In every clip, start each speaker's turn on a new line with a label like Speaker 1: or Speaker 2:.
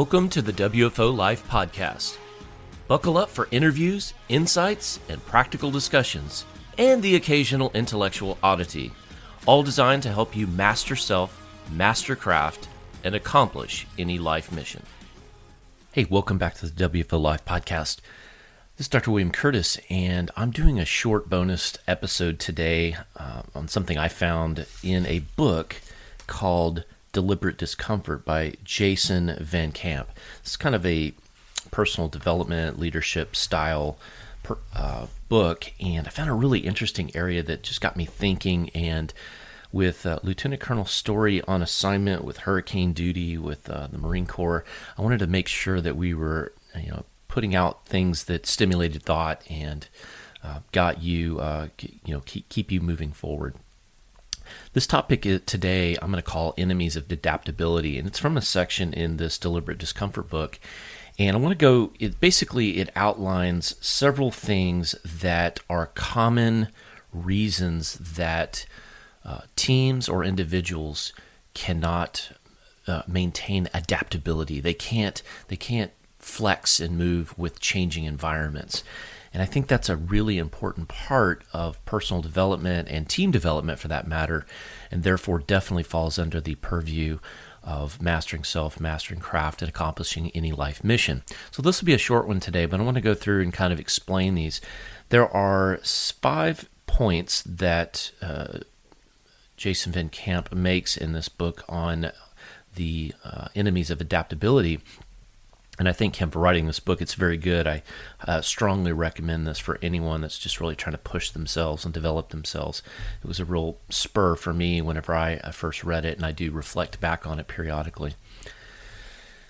Speaker 1: Welcome to the WFO Life Podcast. Buckle up for interviews, insights, and practical discussions, and the occasional intellectual oddity, all designed to help you master self, master craft, and accomplish any life mission. Hey, welcome back to the WFO Life Podcast. This is Dr. William Curtis, and I'm doing a short bonus episode today uh, on something I found in a book called Deliberate Discomfort by Jason Van Camp. It's kind of a personal development, leadership style per, uh, book, and I found a really interesting area that just got me thinking. And with uh, Lieutenant Colonel Story on assignment with hurricane duty with uh, the Marine Corps, I wanted to make sure that we were, you know, putting out things that stimulated thought and uh, got you, uh, you know, keep keep you moving forward. This topic today I'm going to call Enemies of Adaptability, and it's from a section in this Deliberate Discomfort book. And I want to go, it basically, it outlines several things that are common reasons that uh, teams or individuals cannot uh, maintain adaptability. They can't, they can't flex and move with changing environments. And I think that's a really important part of personal development and team development for that matter, and therefore definitely falls under the purview of mastering self, mastering craft, and accomplishing any life mission. So this will be a short one today, but I want to go through and kind of explain these. There are five points that uh, Jason Van Camp makes in this book on the uh, enemies of adaptability and I thank him for writing this book. It's very good. I uh, strongly recommend this for anyone that's just really trying to push themselves and develop themselves. It was a real spur for me whenever I, I first read it, and I do reflect back on it periodically.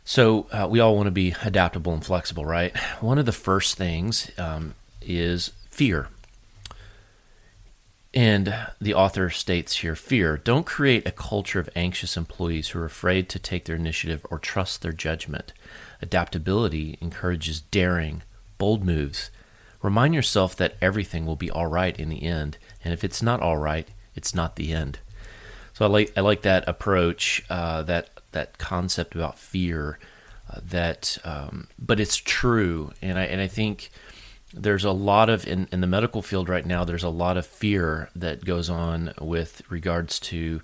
Speaker 1: So, uh, we all want to be adaptable and flexible, right? One of the first things um, is fear. And the author states here fear. Don't create a culture of anxious employees who are afraid to take their initiative or trust their judgment. Adaptability encourages daring, bold moves. Remind yourself that everything will be all right in the end, and if it's not all right, it's not the end. So I like I like that approach, uh, that that concept about fear. Uh, that, um, but it's true, and I and I think there's a lot of in, in the medical field right now. There's a lot of fear that goes on with regards to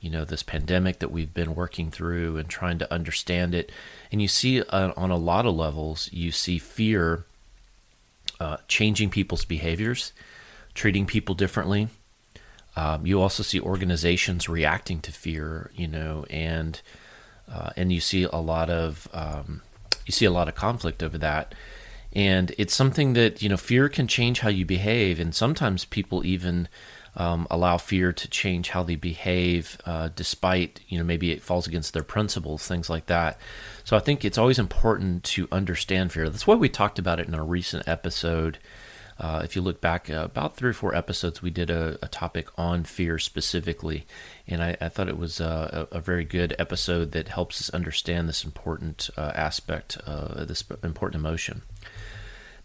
Speaker 1: you know this pandemic that we've been working through and trying to understand it and you see uh, on a lot of levels you see fear uh, changing people's behaviors treating people differently um, you also see organizations reacting to fear you know and uh, and you see a lot of um, you see a lot of conflict over that and it's something that you know fear can change how you behave and sometimes people even um, allow fear to change how they behave, uh, despite you know maybe it falls against their principles, things like that. So I think it's always important to understand fear. That's why we talked about it in a recent episode. Uh, if you look back uh, about three or four episodes, we did a, a topic on fear specifically, and I, I thought it was a, a, very good episode that helps us understand this important uh, aspect, uh, this important emotion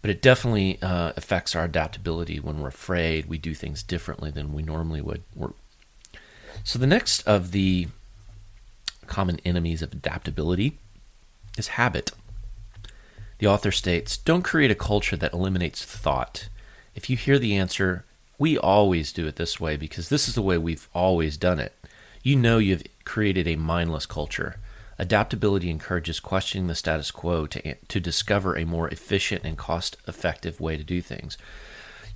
Speaker 1: but it definitely uh, affects our adaptability when we're afraid. We do things differently than we normally would. We're... so the next of the common enemies of adaptability is habit. The author states, "Don't create a culture that eliminates thought. If you hear the answer, we always do it this way because this is the way we've always done it. You know you've created a mindless culture." Adaptability encourages questioning the status quo to, to discover a more efficient and cost effective way to do things.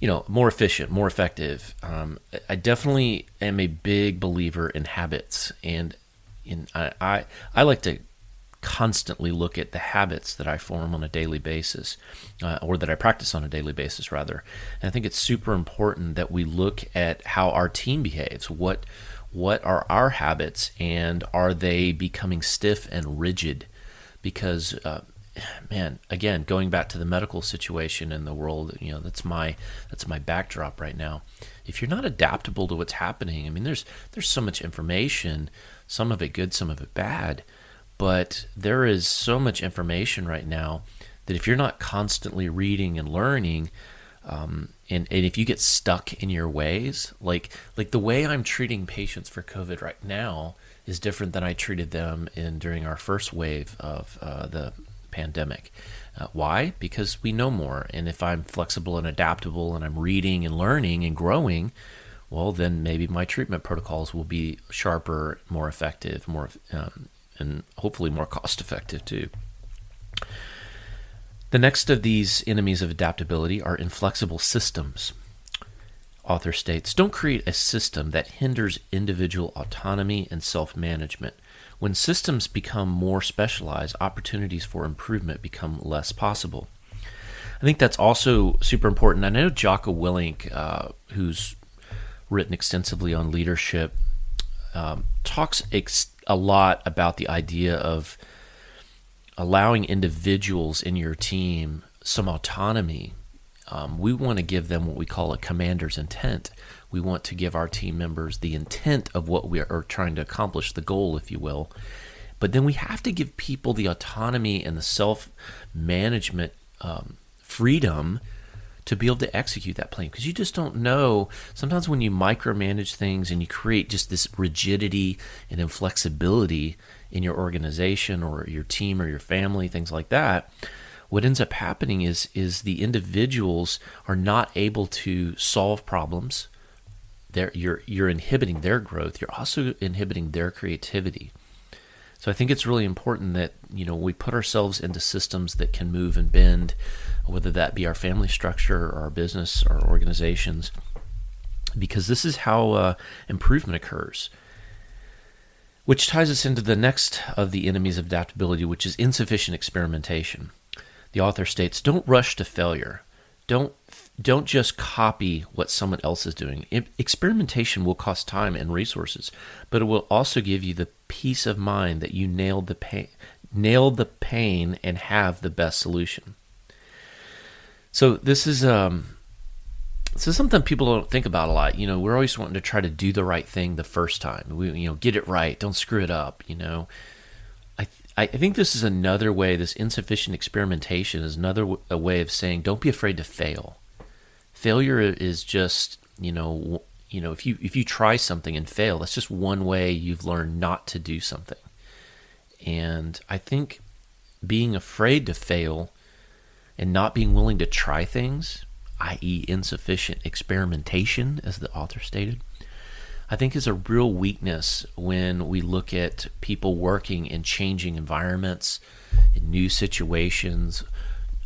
Speaker 1: You know, more efficient, more effective. Um, I definitely am a big believer in habits, and in I, I, I like to constantly look at the habits that I form on a daily basis, uh, or that I practice on a daily basis, rather. And I think it's super important that we look at how our team behaves. What what are our habits and are they becoming stiff and rigid? Because, uh, man, again, going back to the medical situation in the world, you know, that's my that's my backdrop right now. If you're not adaptable to what's happening, I mean, there's there's so much information, some of it good, some of it bad, but there is so much information right now that if you're not constantly reading and learning, um, and, and if you get stuck in your ways like like the way i'm treating patients for covid right now is different than I treated them in during our first wave of uh, the pandemic. Uh, why? Because we know more, and if I'm flexible and adaptable, and I'm reading and learning and growing, well, then maybe my treatment protocols will be sharper, more effective, more um, and hopefully more cost effective too. The next of these enemies of adaptability are inflexible systems. Author states Don't create a system that hinders individual autonomy and self management. When systems become more specialized, opportunities for improvement become less possible. I think that's also super important. I know Jocko Willink, uh, who's written extensively on leadership, um, talks ex- a lot about the idea of allowing individuals in your team some autonomy. Um, we want to give them what we call a commander's intent. We want to give our team members the intent of what we are trying to accomplish, the goal, if you will. But then we have to give people the autonomy and the self management um, freedom to be able to execute that plan because you just don't know. Sometimes when you micromanage things and you create just this rigidity and inflexibility in your organization or your team or your family, things like that, what ends up happening is is the individuals are not able to solve problems. They're, you're you're inhibiting their growth. You're also inhibiting their creativity. So I think it's really important that you know we put ourselves into systems that can move and bend, whether that be our family structure or our business or organizations, because this is how uh, improvement occurs. Which ties us into the next of the enemies of adaptability, which is insufficient experimentation. The author states, "Don't rush to failure. Don't don't just copy what someone else is doing. Experimentation will cost time and resources, but it will also give you the peace of mind that you nailed the pain, nailed the pain and have the best solution." So this is um, is something people don't think about a lot. You know, we're always wanting to try to do the right thing the first time. We, you know, get it right. Don't screw it up. You know, I I think this is another way. This insufficient experimentation is another a way of saying don't be afraid to fail. Failure is just you know you know if you if you try something and fail, that's just one way you've learned not to do something. And I think being afraid to fail and not being willing to try things i.e., insufficient experimentation, as the author stated, I think is a real weakness when we look at people working in changing environments, in new situations,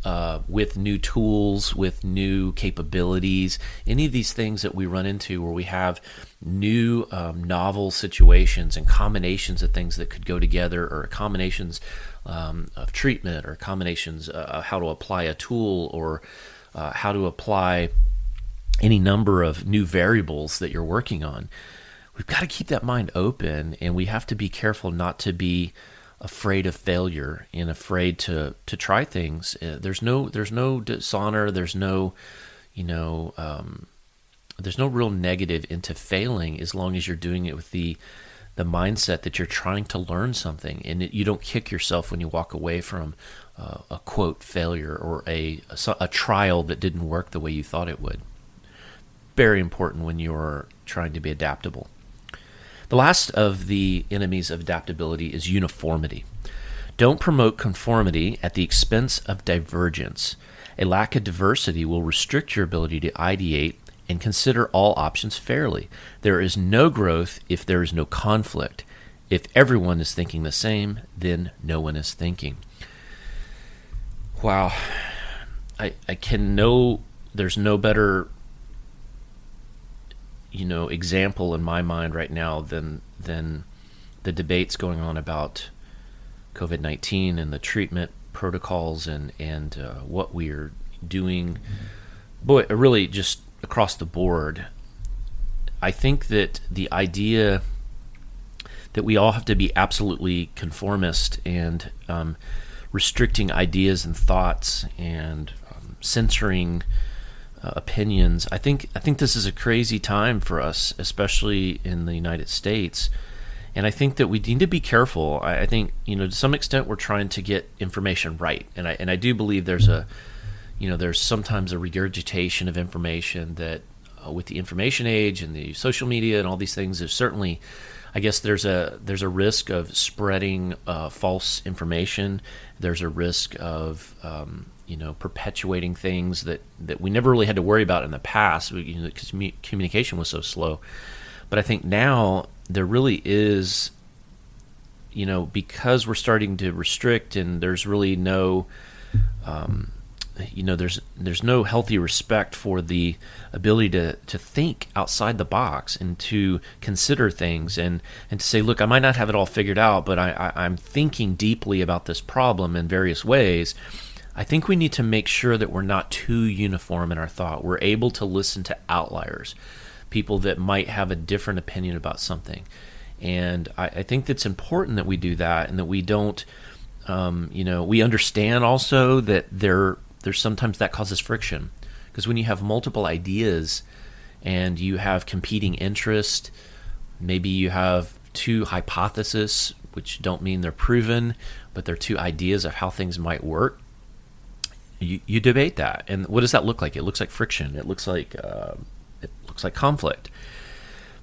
Speaker 1: uh, with new tools, with new capabilities, any of these things that we run into where we have new um, novel situations and combinations of things that could go together, or combinations um, of treatment, or combinations uh, of how to apply a tool, or uh, how to apply any number of new variables that you're working on. We've got to keep that mind open, and we have to be careful not to be afraid of failure and afraid to to try things. Uh, there's no there's no dishonor. There's no you know um, there's no real negative into failing as long as you're doing it with the the mindset that you're trying to learn something and you don't kick yourself when you walk away from uh, a quote failure or a, a, a trial that didn't work the way you thought it would. Very important when you're trying to be adaptable. The last of the enemies of adaptability is uniformity. Don't promote conformity at the expense of divergence. A lack of diversity will restrict your ability to ideate and consider all options fairly. There is no growth if there is no conflict. If everyone is thinking the same, then no one is thinking. Wow. I I can know there's no better you know example in my mind right now than than the debates going on about COVID nineteen and the treatment protocols and and uh, what we are doing. Boy, really just across the board. I think that the idea that we all have to be absolutely conformist and um, restricting ideas and thoughts and um, censoring uh, opinions. I think I think this is a crazy time for us, especially in the United States. And I think that we need to be careful. I, I think you know to some extent we're trying to get information right, and I and I do believe there's a you know there's sometimes a regurgitation of information that uh, with the information age and the social media and all these things, there's certainly, I guess, there's a there's a risk of spreading uh, false information. There's a risk of um, you know perpetuating things that that we never really had to worry about in the past because you know, communication was so slow. But I think now there really is, you know, because we're starting to restrict and there's really no. Um, you know there's there's no healthy respect for the ability to to think outside the box and to consider things and and to say look I might not have it all figured out but I, I I'm thinking deeply about this problem in various ways. I think we need to make sure that we're not too uniform in our thought. We're able to listen to outliers people that might have a different opinion about something. And I, I think that's important that we do that and that we don't um, you know we understand also that there there's sometimes that causes friction because when you have multiple ideas and you have competing interest, maybe you have two hypotheses which don't mean they're proven, but they're two ideas of how things might work. You, you debate that, and what does that look like? It looks like friction. It looks like uh, it looks like conflict.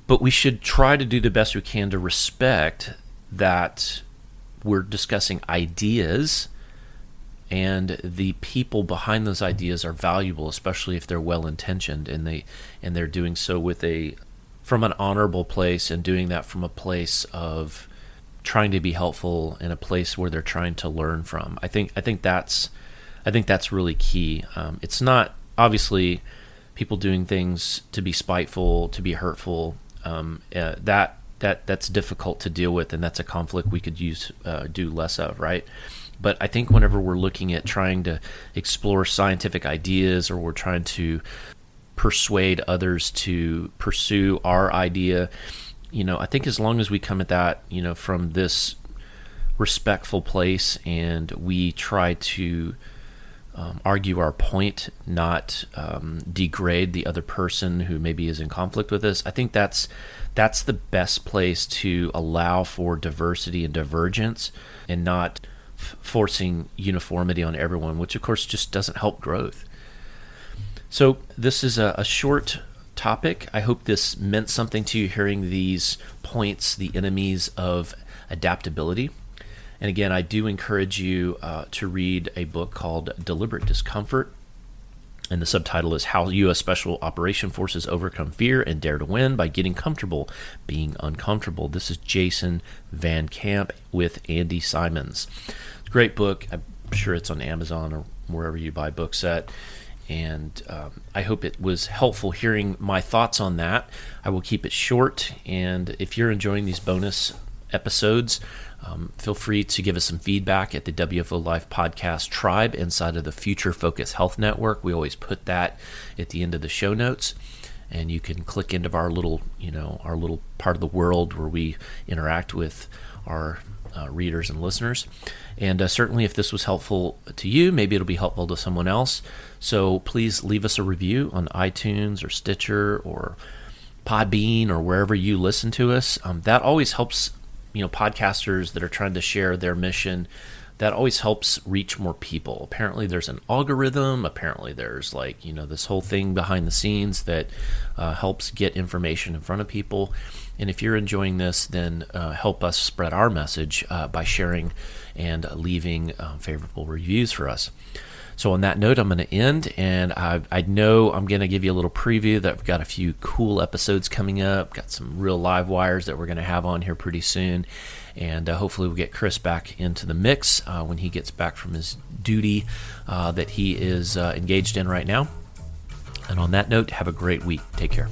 Speaker 1: But we should try to do the best we can to respect that we're discussing ideas and the people behind those ideas are valuable especially if they're well intentioned and they and they're doing so with a from an honorable place and doing that from a place of trying to be helpful in a place where they're trying to learn from. I think i think that's i think that's really key. Um, it's not obviously people doing things to be spiteful to be hurtful um, uh, that that that's difficult to deal with and that's a conflict we could use uh, do less of right but I think whenever we're looking at trying to explore scientific ideas or we're trying to persuade others to pursue our idea, you know, I think as long as we come at that, you know, from this respectful place and we try to um, argue our point, not um, degrade the other person who maybe is in conflict with us. I think that's that's the best place to allow for diversity and divergence, and not forcing uniformity on everyone, which of course just doesn't help growth. So, this is a, a, short topic. I hope this meant something to you hearing these points, the enemies of adaptability. And again, I do encourage you uh, to read a book called Deliberate Discomfort. And the subtitle is How U.S. Special Operation Forces Overcome Fear and Dare to Win by Getting Comfortable Being Uncomfortable. This is Jason Van Camp with Andy Symonds. Great book. I'm sure it's on Amazon or wherever you buy books at. And um, I hope it was helpful hearing my thoughts on that. I will keep it short. And if you're enjoying these bonus episodes, um, feel free to give us some feedback at the WFO Life Podcast Tribe inside of the Future Focus Health Network. We always put that at the end of the show notes and you can click into our little you know our little part of the world where we interact with our uh, readers and listeners. And uh, certainly, if this was helpful to you, maybe it'll be helpful to someone else. So please leave us a review on iTunes or Stitcher or Podbean or wherever you listen to us. Um, that always helps, you know, podcasters that are trying to share their mission that always helps reach more people. Apparently, there's an algorithm. Apparently, there's like, you know, this whole thing behind the scenes that uh, helps get information in front of people. And if you're enjoying this, then uh, help us spread our message uh, by sharing and leaving um, favorable reviews for us. So, on that note, I'm going to end, and I, I know I'm going to give you a little preview that I've got a few cool episodes coming up, got some real live wires that we're going to have on here pretty soon and uh, hopefully we'll get Chris back into the mix uh, when he gets back from his duty uh, that he is uh, engaged in right now. And on that note, have a great week. Take care.